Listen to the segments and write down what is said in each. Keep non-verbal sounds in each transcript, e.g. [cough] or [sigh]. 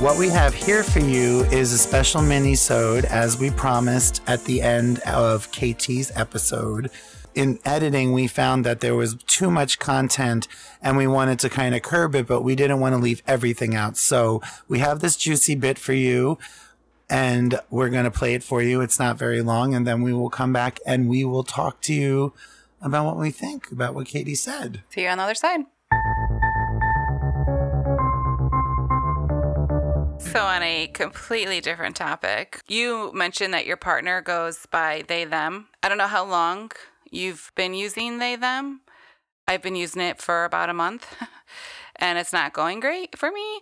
What we have here for you is a special mini-sode, as we promised at the end of KT's episode. In editing, we found that there was too much content and we wanted to kind of curb it, but we didn't want to leave everything out. So we have this juicy bit for you and we're going to play it for you. It's not very long. And then we will come back and we will talk to you about what we think about what Katie said. See you on the other side. So, on a completely different topic, you mentioned that your partner goes by they, them. I don't know how long you've been using they, them. I've been using it for about a month [laughs] and it's not going great for me.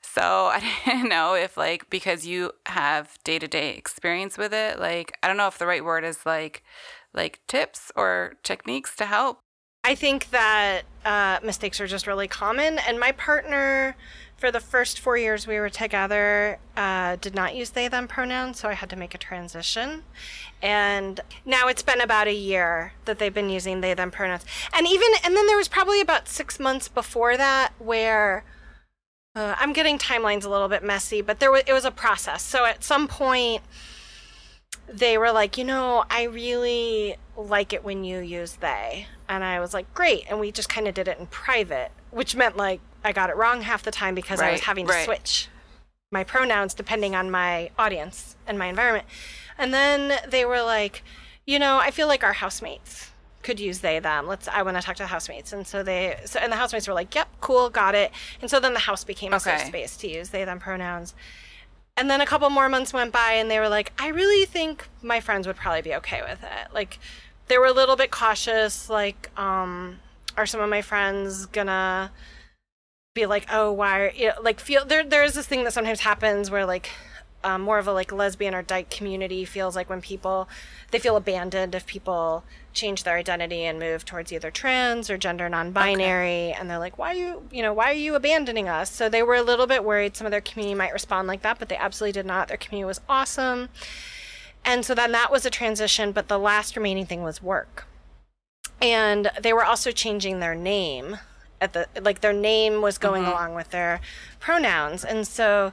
So, [laughs] I didn't know if, like, because you have day to day experience with it, like, I don't know if the right word is like, like tips or techniques to help. I think that uh, mistakes are just really common. And my partner, for the first four years we were together, uh, did not use they, them pronouns. So I had to make a transition. And now it's been about a year that they've been using they, them pronouns. And even, and then there was probably about six months before that where. Uh, I'm getting timelines a little bit messy, but there was it was a process. So at some point, they were like, you know, I really like it when you use they. And I was like, great. And we just kind of did it in private, which meant like I got it wrong half the time because I was having to right. switch my pronouns depending on my audience and my environment. And then they were like, you know, I feel like our housemates could use they them. Let's I want to talk to the housemates. And so they so and the housemates were like, "Yep, cool, got it." And so then the house became a safe space to use they them pronouns. And then a couple more months went by and they were like, I really think my friends would probably be okay with it. Like they were a little bit cautious, like, um, are some of my friends gonna be like, oh, why are you know, like feel there there's this thing that sometimes happens where like um, more of a like lesbian or dyke community feels like when people they feel abandoned if people change their identity and move towards either trans or gender non-binary. And they're like why are you you know why are you abandoning us? So they were a little bit worried some of their community might respond like that but they absolutely did not. Their community was awesome. And so then that was a transition but the last remaining thing was work. And they were also changing their name at the like their name was going mm-hmm. along with their pronouns. And so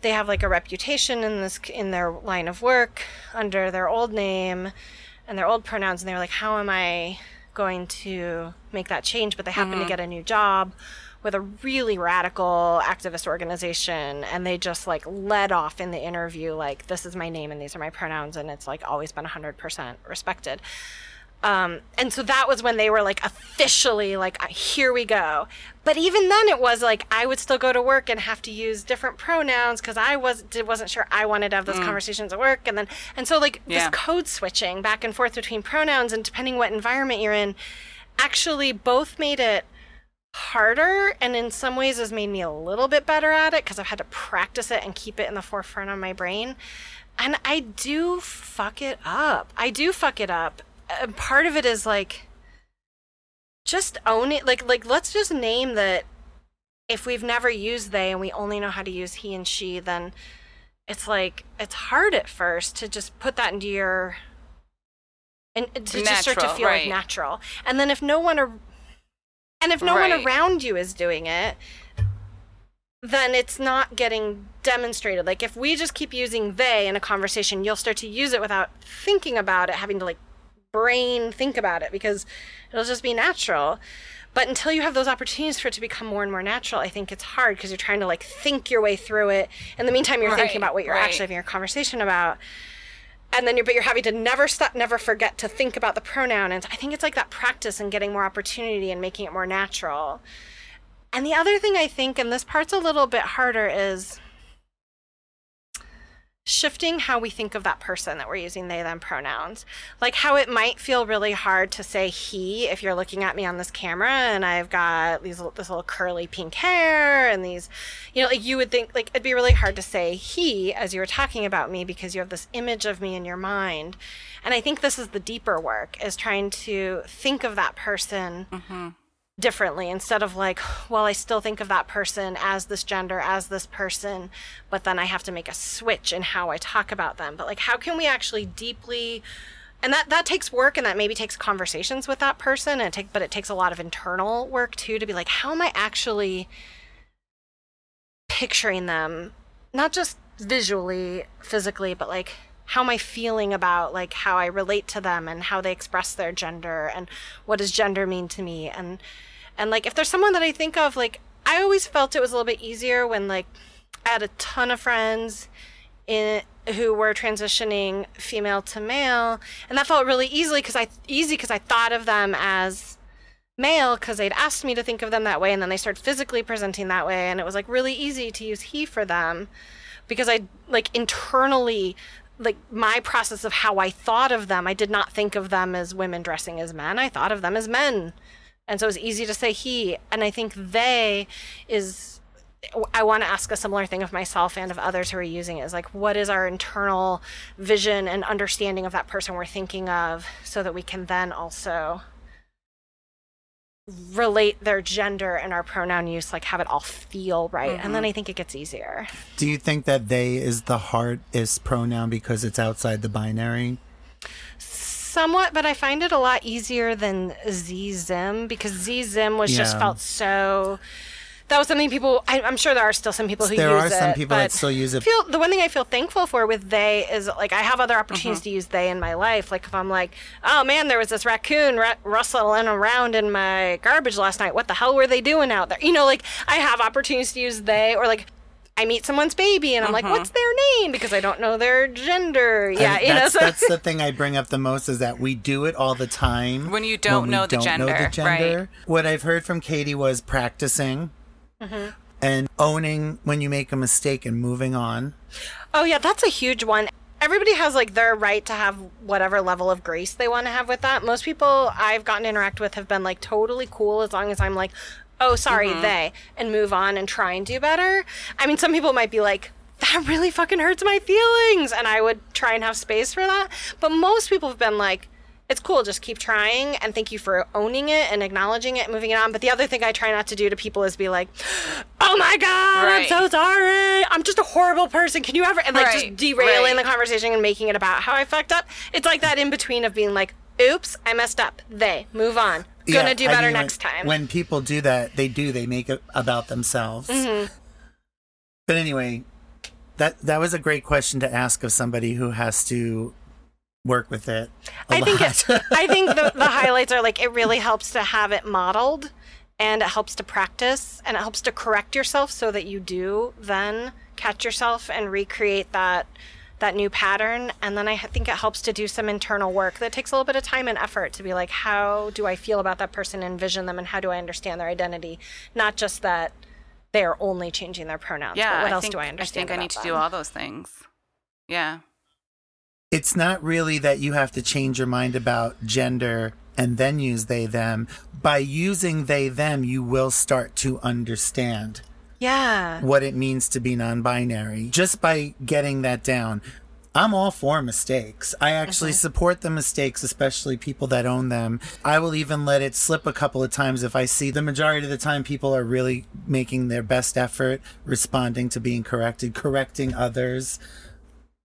they have like a reputation in this in their line of work under their old name and their old pronouns. And they were like how am i going to make that change? But they happen to mm-hmm. get a new job with a really radical activist organization. And they just like led off in the interview like this is my name and these are my pronouns. And it's like always been 100% respected um, and so that was when they were like officially like uh, here we go but even then it was like i would still go to work and have to use different pronouns because i was wasn't sure i wanted to have those conversations at work and then and so like Yeah. this code switching back and forth between pronouns and depending what environment you're in actually both made it harder and in some ways has made me a little bit better at it because I've had to practice it and keep it in the forefront of my brain. And I do fuck it up. I do fuck it up. And part of it is like just own it. Like like let's just name that if we've never used they and we only know how to use he and she, then it's like it's hard at first to just put that into your and to just start to feel right. like natural. And then if no one ar- and if no one around you is doing it, then it's not getting demonstrated. Like if we just keep using they in a conversation, you'll start to use it without thinking about it, having to like brain think about it because it'll just be natural. But until you have those opportunities for it to become more and more natural, I think it's hard because you're trying to like think your way through it. In the meantime, you're Right, thinking about what you're right. actually having a conversation about. And then you're, but you're having to never stop, never forget to think about the pronoun. And I think it's like that practice and getting more opportunity and making it more natural. And the other thing I think, and this part's a little bit harder, is shifting how we think of that person that we're using they them pronouns. Like how it might feel really hard to say he if you're looking at me on this camera and i've got these this little curly pink hair and these you know like you would think like it'd be really hard to say he as you were talking about me because you have this image of me in your mind. And i think this is the deeper work is trying to think of that person mm-hmm. Differently instead of like, well, I still think of that person as this gender, as this person, but then I have to make a switch in how I talk about them. But like, how can we actually deeply and that that takes work and that maybe takes conversations with that person and it take but it takes a lot of internal work too to be like how am i actually picturing them not just visually, physically, but like how am I feeling about like how I relate to them and how they express their gender and what does gender mean to me? And and like if there's someone that I think of like I always felt it was a little bit easier when like I had a ton of friends in who were transitioning female to male and that felt really easily because I easy because I thought of them as male because they'd asked me to think of them that way and then they started physically presenting that way and it was like really easy to use he for them because I like internally like my process of how I thought of them, I did not think of them as women dressing as men. I thought of them as men. And so it was easy to say he. And I think they is I want to ask a similar thing of myself and of others who are using it is like what is our internal vision and understanding of that person we're thinking of so that we can then also relate their gender and our pronoun use like have it all feel right mm-hmm. and then i think it gets easier do you think that they is the hardest pronoun because it's outside the binary somewhat but i find it a lot easier than z zim because z zim was yeah. just felt so that was something people. I, am sure there are still some people who there use it. There are some people that still use it. Feel the one thing I feel thankful for with they is like I have other opportunities mm-hmm. to use they in my life. Like if I'm like, oh man, there was this raccoon r- rustling around in my garbage last night. What the hell were they doing out there? You know, like I have opportunities to use they or like I meet someone's baby and I'm like, what's mm-hmm. their name? Because I don't know their gender. Yeah, you that's, know. So. that's the thing I bring up the most is that we do it all the time when you don't, when know, the don't know the gender. Right. What I've heard from Katie was practicing. Mm-hmm and owning when you make a mistake and moving on. Oh, yeah, that's a huge one. Everybody has like their right to have whatever level of grace they want to have with that. Most people I've gotten to interact with have been like totally cool as long as I'm like, oh, sorry, mm-hmm. they, and move on and try and do better. I mean, some people might be like, that really fucking hurts my feelings. And I would try and have space for that. But most people have been like, it's cool. Just keep trying and thank you for owning it and acknowledging it and moving it on. But the other thing I try not to do to people is be like, oh my God, right. I'm so sorry. I'm just a horrible person. Can you ever, and like right. just derailing right. the conversation and making it about how I fucked up. It's like that in between of being like, oops, I messed up. They move on. Gonna yeah, do better I mean, next when, time. When people do that, they do. They make it about themselves. Mm-hmm. But anyway, that that was a great question to ask of somebody who has to work with it. I lot. think it, [laughs] I think the, the highlights are like it really helps to have it modeled and it helps to practice and it helps to correct yourself so that you do then catch yourself and recreate that that new pattern and then i think it helps to do some internal work that takes a little bit of time and effort to be like how do i feel about that person envision them and how do i understand their identity not just that they're only changing their pronouns yeah but what I else think, do i understand i think i need to do all those things yeah it's not really that you have to change your mind about gender and then use they them. By using they them, you will start to understand. Yeah. What it means to be non binary. Just by getting that down. I'm all for mistakes. I actually mm-hmm. support the mistakes, especially people that own them. I will even let it slip a couple of times if I see the majority of the time people are really making their best effort, responding to being corrected, correcting others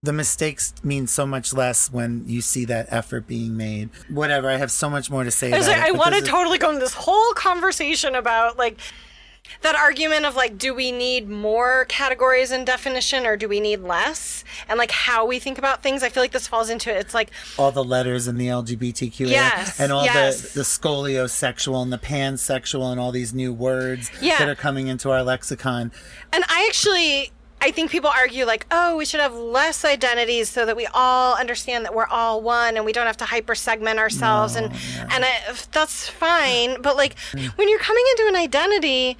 the mistakes mean so much less when you see that effort being made. Whatever, I have so much more to say. I, like, I want to totally go into this whole conversation about like that argument of like, do we need more categories and definition or do we need less? And like how we think about things. I feel like this falls into it. It's like all the letters in the LGBTQ yes, and all yes. the the scoliosexual and the pansexual and all these new words yeah. that are coming into our lexicon. And I actually I think people argue like, oh, we should have less identities so that we all understand that we're all one and we don't have to hyper segment ourselves no, and yeah. and I, that's fine. But like when you're coming into an identity,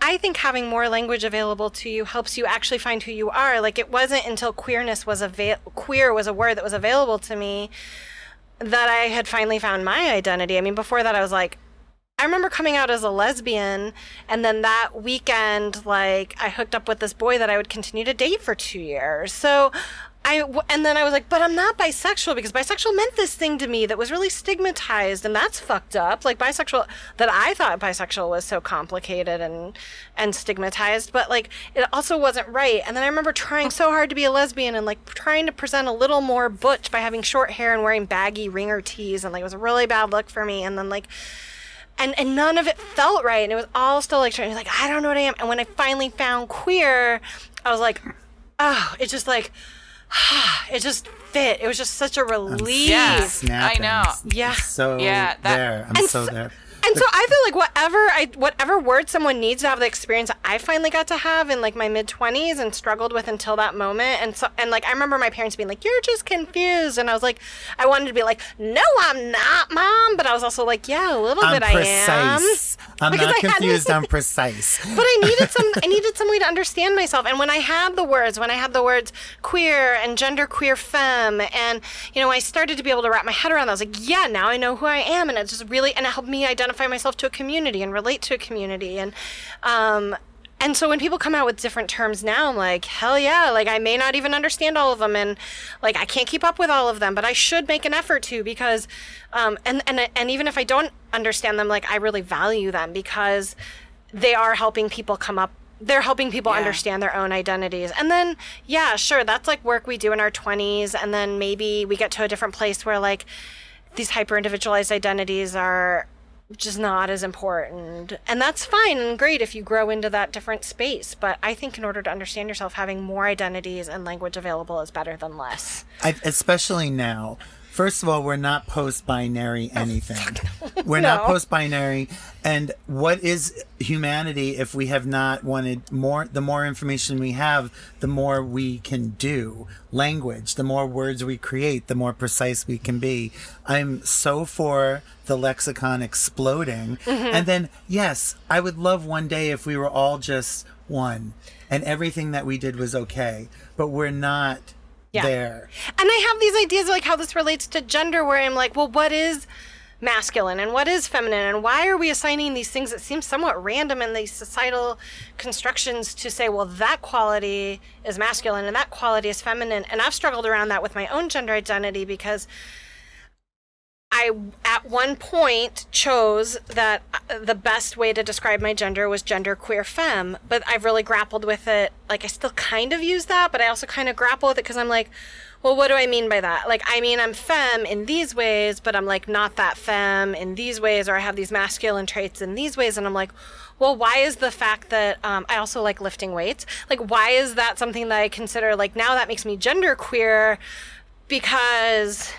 I think having more language available to you helps you actually find who you are. Like it wasn't until queerness was avail- queer was a word that was available to me that I had finally found my identity. I mean, before that I was like, I remember coming out as a lesbian, and then that weekend, like, I hooked up with this boy that I would continue to date for two years. So I, and then I was like, but I'm not bisexual because bisexual meant this thing to me that was really stigmatized, and that's fucked up. Like bisexual, that I thought bisexual was so complicated and and stigmatized, but like it also wasn't right. And then I remember trying so hard to be a lesbian and like trying to present a little more butch by having short hair and wearing baggy ringer tees, and like it was a really bad look for me. And then like and and none of it felt right and it was all still like trying like i don't know what i am and when i finally found queer i was like oh, it just like, [sighs] it just fit. It was just such a relief. Yeah. Snapping. I know. Yeah. So Yeah, that- there. I'm And so so- there. And so I feel like whatever I whatever word someone needs to have the experience I finally got to have in like my mid twenties and struggled with until that moment. And so and like I remember my parents being like, You're just confused and I was like I wanted to be like, No, I'm not, Mom but I was also like, Yeah, a little I'm bit I am. precise. I'm Because not I confused. I'm [laughs] precise. but I needed some I needed some way to understand myself. And when I had the words, when I had the words queer and gender queer femme and you know, I started to be able to wrap my head around that, I was like, yeah, now I know who I am and it just really and it helped me identify myself to a community and relate to a community and um and so when people come out with different terms now, I'm like, hell yeah, like I may not even understand all of them and like I can't keep up with all of them, but I should make an effort to because um and and and even if I don't understand them, like I really value them because they are helping people come up they're helping people Yeah. understand their own identities. And then yeah, sure, that's like work we do in our 20s and then maybe we get to a different place where like these hyper individualized identities are just not as important. And that's fine and great if you grow into that different space. But I think in order to understand yourself, having more identities and language available is better than less. I, especially now. First of all, we're not post-binary [laughs] oh, anything. [laughs] We're No. not post-binary. And what is humanity if we have not wanted more? The more information we have, the more we can do. Language. The more words we create, the more precise we can be. I'm so for the lexicon exploding. Mm-hmm. And then, yes, I would love one day if we were all just one, and everything that we did was okay. But we're not Yeah. there. And I have these ideas like how this relates to gender, where I'm like, well, what is masculine and what is feminine, and why are we assigning these things that seem somewhat random in these societal constructions to say, well, that quality is masculine and that quality is feminine? And I've struggled around that with my own gender identity because. I at one point chose that uh, the best way to describe my gender was gender queer femme, but I've really grappled with it. Like I still kind of use that, but I also kind of grapple with it because I'm like, well, what do I mean by that? Like I mean I'm femme in these ways, but I'm like not that femme in these ways, or I have these masculine traits in these ways, and I'm like, well, why is the fact that um, I also like lifting weights? Like why is that something that I consider like now that makes me gender queer? Because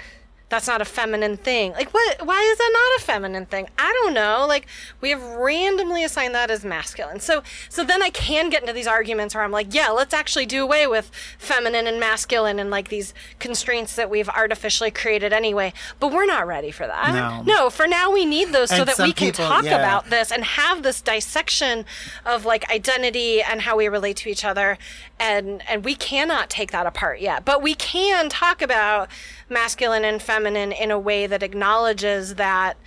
that's not a feminine thing. Like what why is that not a feminine thing? I don't know. Like we have randomly assigned that as masculine. So so then I can get into these arguments where I'm like, yeah, let's actually do away with feminine and masculine and like these constraints that we've artificially created anyway. But we're not ready for that. No. no for now we need those so And that we can people- talk yeah. about this and have this dissection of like identity and how we relate to each other and and we cannot take that apart yet but we can talk about masculine and feminine in a way that acknowledges that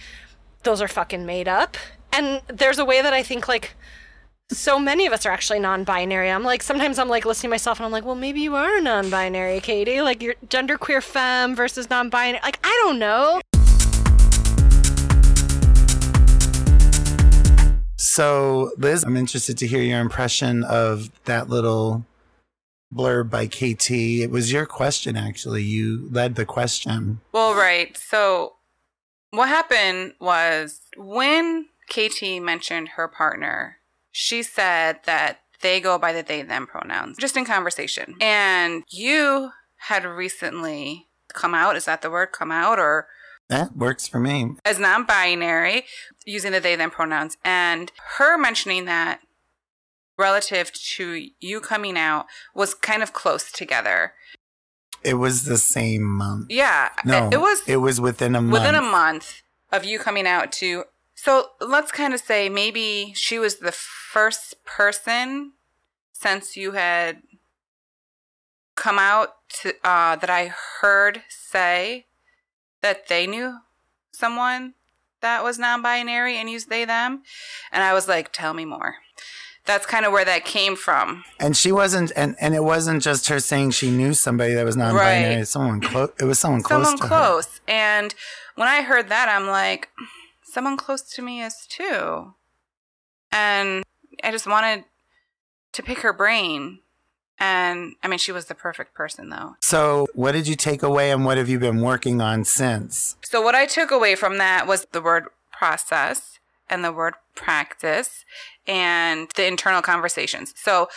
those are fucking made up and there's a way that i think like so many of us are actually non-binary. I'm like sometimes I'm like listening to myself and I'm like, well, maybe you are non-binary, Katie. Like you're genderqueer femme versus non-binary. Like I don't know. So, Liz, I'm interested to hear your impression of that little blurb by KT. It was your question, actually. You led the question. Well, right. So what happened was when KT mentioned her partner, she said that they go by the they them pronouns just in conversation. And you had recently come out, is that the word come out or That works for me. as non-binary using the they them pronouns and her mentioning that relative to you coming out was kind of close together. It was the same month. Yeah, No, it, it was It was within a month. within a month of you coming out to so let's kind of say maybe she was the first person since you had come out to uh that I heard say that they knew someone that was non-binary and used they them and I was like tell me more that's kind of where that came from And she wasn't, and, and it wasn't just her saying she knew somebody that was non-binary. Right. Someone close. It was someone close someone to her. close. And when I heard that, I'm like, someone close to me is too. And I just wanted to pick her brain. And I mean, she was the perfect person, though. So, what did you take away, and what have you been working on since? So, what I took away from that was the word process and the word practice and the internal conversations. So,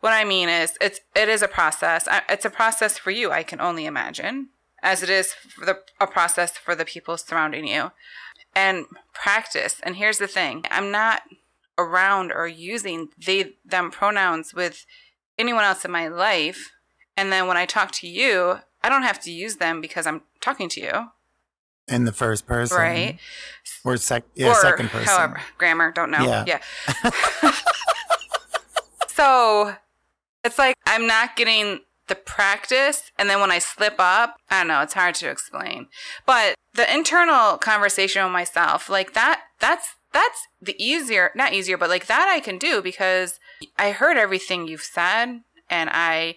what I mean is, it's it is a process. It's a process for you. I can only imagine, as it is the a process for the people surrounding you, and practice. And here's the thing: I'm not around or using they them pronouns with anyone else in my life. And then when I talk to you, I don't have to use them because I'm talking to you. In the first person. Right. Or sec yeah, or second person. however, grammar, don't know. Yeah. Yeah. [laughs] [laughs] so it's like I'm not getting the practice. And then when I slip up, I don't know, it's hard to explain. But the internal conversation with myself, like that, that's, that's the easier, not easier, but like that I can do because I heard everything you've said and I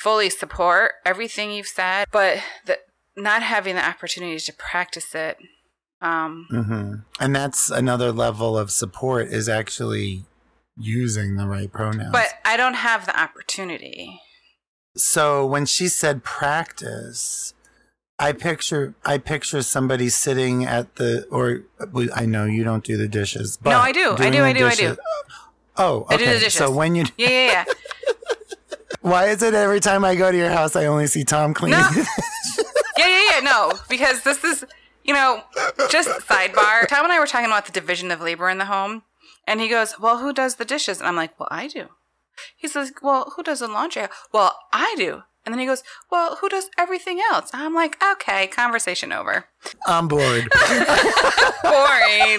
fully support everything you've said, but the, not having the opportunity to practice it. Um, hmm And that's another level of support is actually using the right pronouns. but I don't have the opportunity. so when she said practice, I picture I picture somebody sitting at the or I know you don't do the dishes, but No, I do. I do, I do, I do. Oh, okay. I do the dishes. So when you Yeah, yeah, yeah. [laughs] why is it every time I go to your house I only see Tom cleaning? No. [laughs] yeah. No, because this is, you know, just sidebar. Tom and I were talking about the division of labor in the home, and he goes, "Well, who does the dishes?" And I'm like, "Well, I do." He says, "Well, who does the laundry?" Well, I do. And then he goes, "Well, who does everything else?" I'm like, "Okay, conversation over." I'm bored. [laughs] Boring.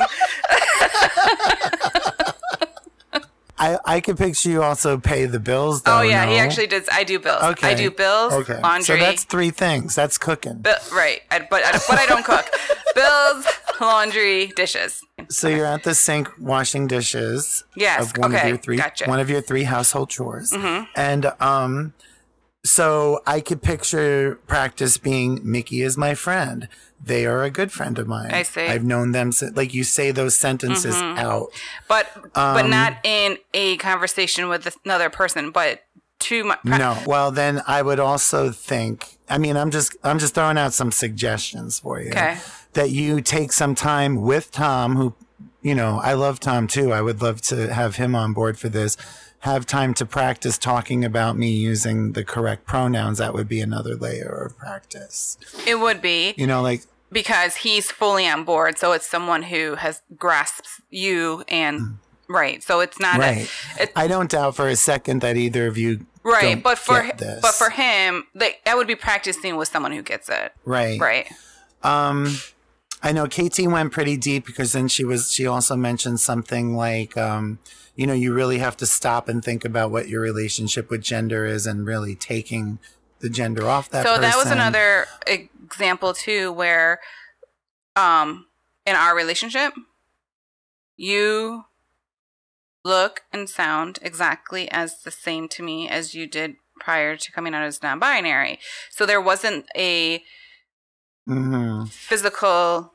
[laughs] I I could picture you also pay the bills. Though, oh yeah, he actually does. I do bills. Okay. I do bills, Okay, laundry. so that's three things. That's cooking. Bi- right, I, but I, but I don't cook. [laughs] bills, laundry, dishes. So you're at the sink washing dishes. Yes, Of one okay, of your three gotcha. one of your three household chores. Mm-hmm. And um so I could picture practice being Mickey is my friend. They are a good friend of mine. I see. I've known them si- like you say those sentences Mm-hmm. out. but but Um, not in a conversation with another person, but to my No. Well, then I would also think. I mean, I'm just I'm just throwing out some suggestions for you. Okay. That you take some time with Tom, who, you know, I love Tom too. I would love to have him on board for this. Have time to practice talking about me using the correct pronouns. That would be another layer of practice. it would be You know, like because he's fully on board. So it's someone who has grasps you and right. So it's not Mm. right. a it, I don't doubt for a second that either of you. right. But for but for him, like that would be practicing with someone who gets it. right, Right. Um, I know KT went pretty deep because then she was, she also mentioned something like, um, you know, you really have to stop and think about what your relationship with gender is and really taking the gender off that so that was another example too where um in our relationship you look and sound exactly as the same to me as you did prior to coming out as non-binary so there wasn't a Mhm. physical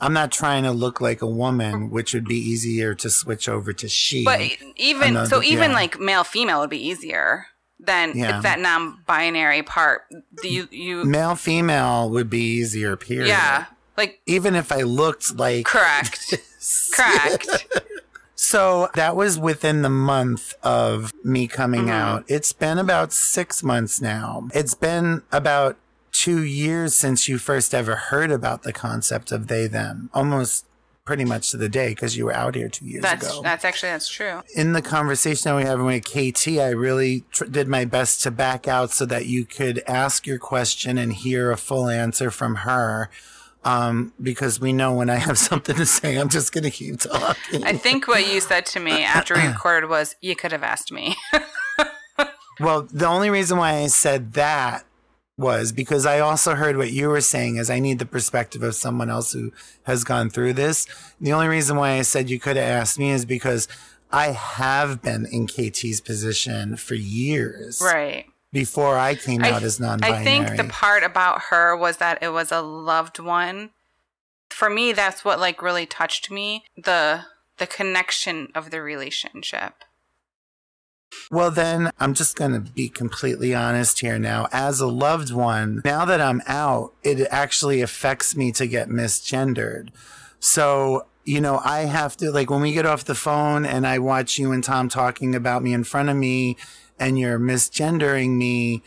I'm not trying to look like a woman, which would be easier to switch over to she. but even Another- so even yeah. like male female would be easier than Yeah. it's that non-binary part Do you you Male, female would be easier, period. yeah like Even if I looked like. correct [laughs] correct [laughs] So that was within the month of me coming Mhm. out. It's been about six months now. It's been about two years since you first ever heard about the concept of they them, almost pretty much to the day because you were out here two years that's ago. that's actually that's true In the conversation that we having with KT, I really tr- did my best to back out so that you could ask your question and hear a full answer from her. Um, because we know when I have [laughs] something to say, I'm just going to keep talking. I think what you said to me after we [clears throat] recorded was, "You could have asked me." [laughs] Well, the only reason why I said that was because I also heard what you were saying is I need the perspective of someone else who has gone through this. The only reason why I said you could have asked me is because I have been in KT's position for years right. before I came I, out as non-binary. I think the part about her was that it was a loved one. For me, that's what like really touched me the the connection of the relationship. Well, then I'm just going to be completely honest here now. As a loved one, now that I'm out, it actually affects me to get misgendered. So you know, I have to, like, when we get off the phone and I watch you and Tom talking about me in front of me and you're misgendering me,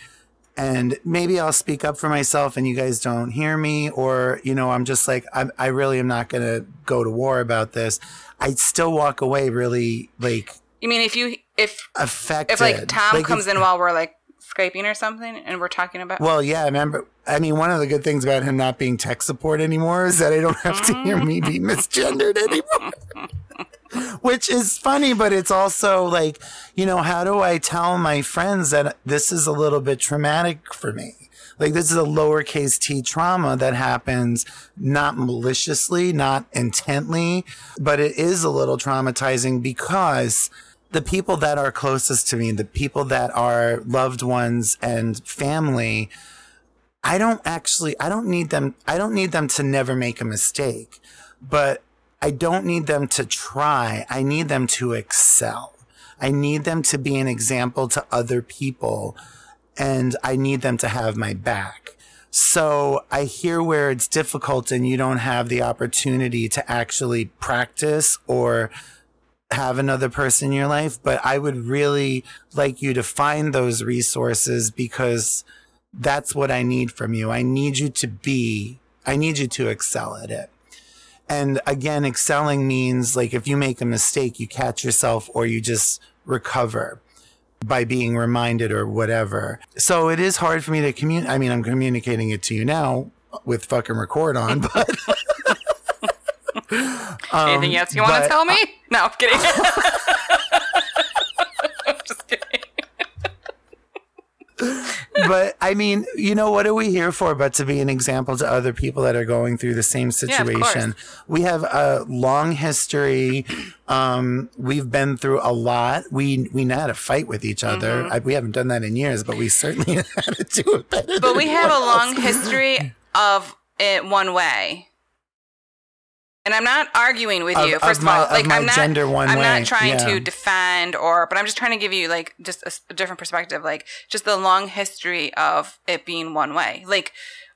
and maybe I'll speak up for myself and you guys don't hear me, or, you know, I'm just like, I'm, I really am not going to go to war about this. I'd still walk away really, like, You mean if you if affected. if like Tom Like, comes in while we're like scraping or something and we're talking about Well, yeah, I remember. I mean, one of the good things about him not being tech support anymore is that I don't have to hear me be mm-hmm. misgendered anymore. [laughs] Which is funny, but it's also like, you know, how do I tell my friends that this is a little bit traumatic for me? Like, this is a lowercase t trauma that happens not maliciously, not intently, but it is a little traumatizing because the people that are closest to me, the people that are loved ones and family, I don't actually, I don't need them, I don't need them to never make a mistake, but I don't need them to try. I need them to excel. I need them to be an example to other people and I need them to have my back. So I hear where it's difficult and you don't have the opportunity to actually practice or have another person in your life, but I would really like you to find those resources because that's what I need from you. I need you to be, I need you to excel at it. And again, excelling means like if you make a mistake, you catch yourself or you just recover by being reminded or whatever. So it is hard for me to communicate. I mean, I'm communicating it to you now with fucking record on, [laughs] but anything else you want to Um, tell me? [laughs] No, I'm kidding. I'm [laughs] just kidding. but I mean, you know, what are we here for but to be an example to other people that are going through the same situation? Yeah, of course. situation? we have a long history. Um, we've been through a lot. We we know how to fight with each other. Mm-hmm. I, we haven't done that in years, but we certainly [laughs] know how to do it better. But we have a anyone long history of it one way. And I'm not arguing with Of- you. of First of, my- all, of like I'm not, gender one I'm way, not trying yeah. to defend or, but I'm just trying to give you like just a different perspective, like just the long history of it being one way, like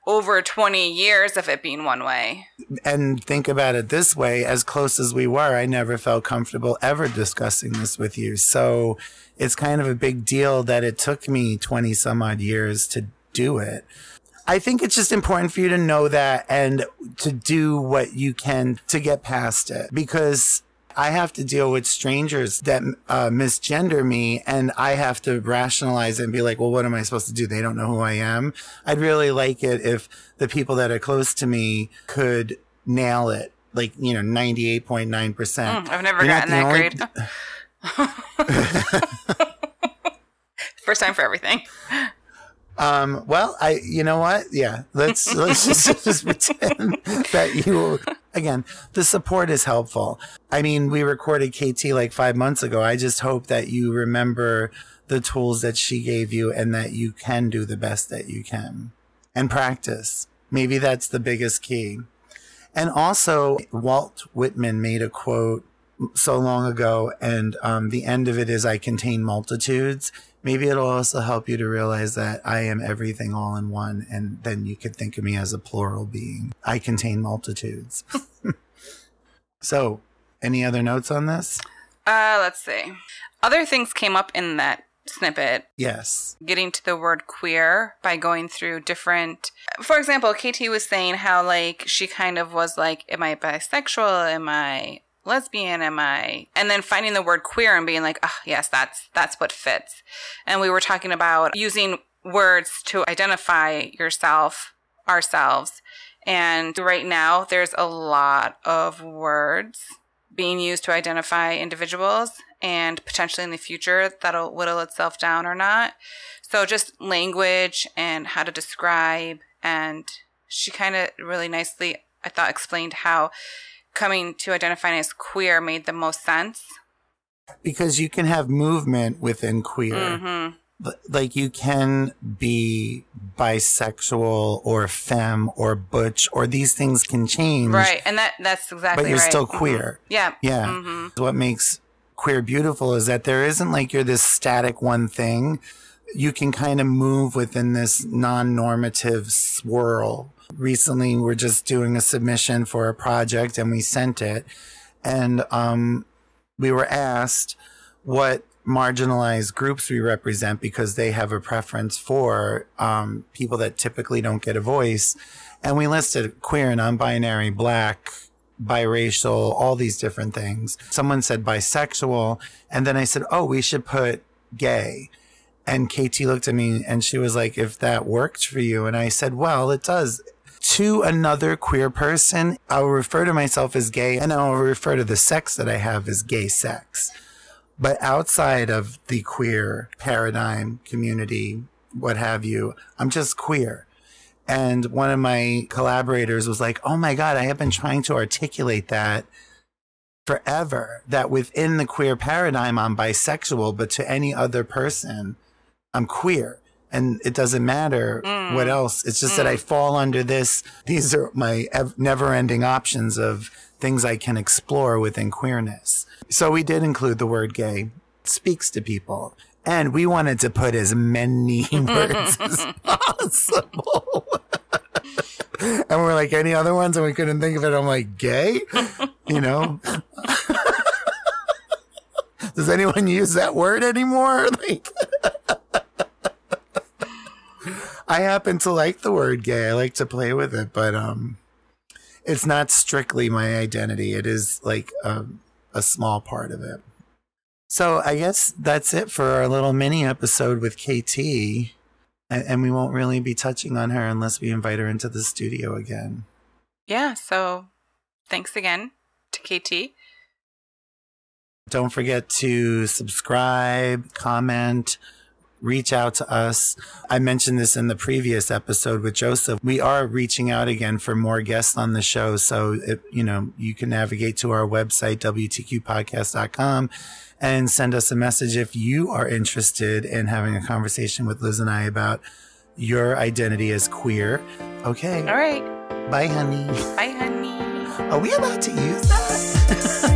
over 20 years of it being one way. and think about it this way as close as we were i never felt comfortable ever discussing this with you so it's kind of a big deal that it took me 20 some odd years to do it i think it's just important for you to know that and to do what you can to get past it because I have to deal with strangers that uh, misgender me, and I have to rationalize it and be like, well, what am I supposed to do? They don't know who I am. I'd really like it if the people that are close to me could nail it, like, you know, 98.9%. Mm, I've never You're gotten that only- grade. [laughs] [laughs] First time for everything. Um, well, I, you know what? Yeah, let's, [laughs] let's just, just pretend that you, again, the support is helpful. I mean, we recorded KT like five months ago. I just hope that you remember the tools that she gave you and that you can do the best that you can and practice. Maybe that's the biggest key. And also, Walt Whitman made a quote so long ago, and um, the end of it is, I contain multitudes. Maybe it'll also help you to realize that I am everything all in one, and then you could think of me as a plural being. I contain multitudes. [laughs] so, any other notes on this? Uh, let's see. Other things came up in that snippet Yes. getting to the word queer by going through different for example kt was saying how like she kind of was like am i bisexual am i lesbian am i? And then finding the word queer and being like oh yes that's that's what fits. And we were talking about using words to identify yourself ourselves. And right now there's a lot of words being used to identify individuals and potentially in the future that'll whittle itself down or not. So just language and how to describe. And she kind of really nicely I thought explained how coming to identifying as queer made the most sense. Because you can have movement within queer. Mhm. Like you can be bisexual or femme or butch, or these things can change. Right. And that that's exactly right. But you're right. still Mhm. queer. Yeah. Yeah. Mhm. What makes queer beautiful is that there isn't like you're this static one thing. You can kind of move within this non normative swirl recently we're just doing a submission for a project and we sent it. And um, we were asked what marginalized groups we represent because they have a preference for um, people that typically don't get a voice. And we listed queer, non binary, black, biracial, all these different things. Someone said bisexual. And then I said, oh, we should put gay. And KT looked at me and she was like, if that worked for you. And I said, well, it does. To another queer person, I'll refer to myself as gay and I'll refer to the sex that I have as gay sex. But outside of the queer paradigm, community, what have you, I'm just queer. And one of my collaborators was like, Oh my God, I have been trying to articulate that forever that within the queer paradigm, I'm bisexual, but to any other person, I'm queer. And it doesn't matter mm. what else. It's just mm. that I fall under this. These are my ev- never ending options of things I can explore within queerness. So we did include the word gay. It speaks to people. And we wanted to put as many [laughs] words as [laughs] possible. [laughs] and we're like, any other ones? And we couldn't think of it. I'm like, gay? You know? Does anyone use that word anymore? Like, I happen to like the word gay. I like to play with it, but um, it's not strictly my identity. It is like a, a small part of it. So I guess that's it for our little mini episode with KT. And we won't really be touching on her unless we invite her into the studio again. Yeah. So thanks again to KT. Don't forget to subscribe, comment, reach out to us. I mentioned this in the previous episode with Joseph. We are reaching out again for more guests on the show. So, it, you know, you can navigate to our website, WTQpodcast.com and send us a message if you are interested in having a conversation with Liz and I about your identity as queer. Okay. All right. Bye, honey. Bye, honey. Are we about to use that? [laughs]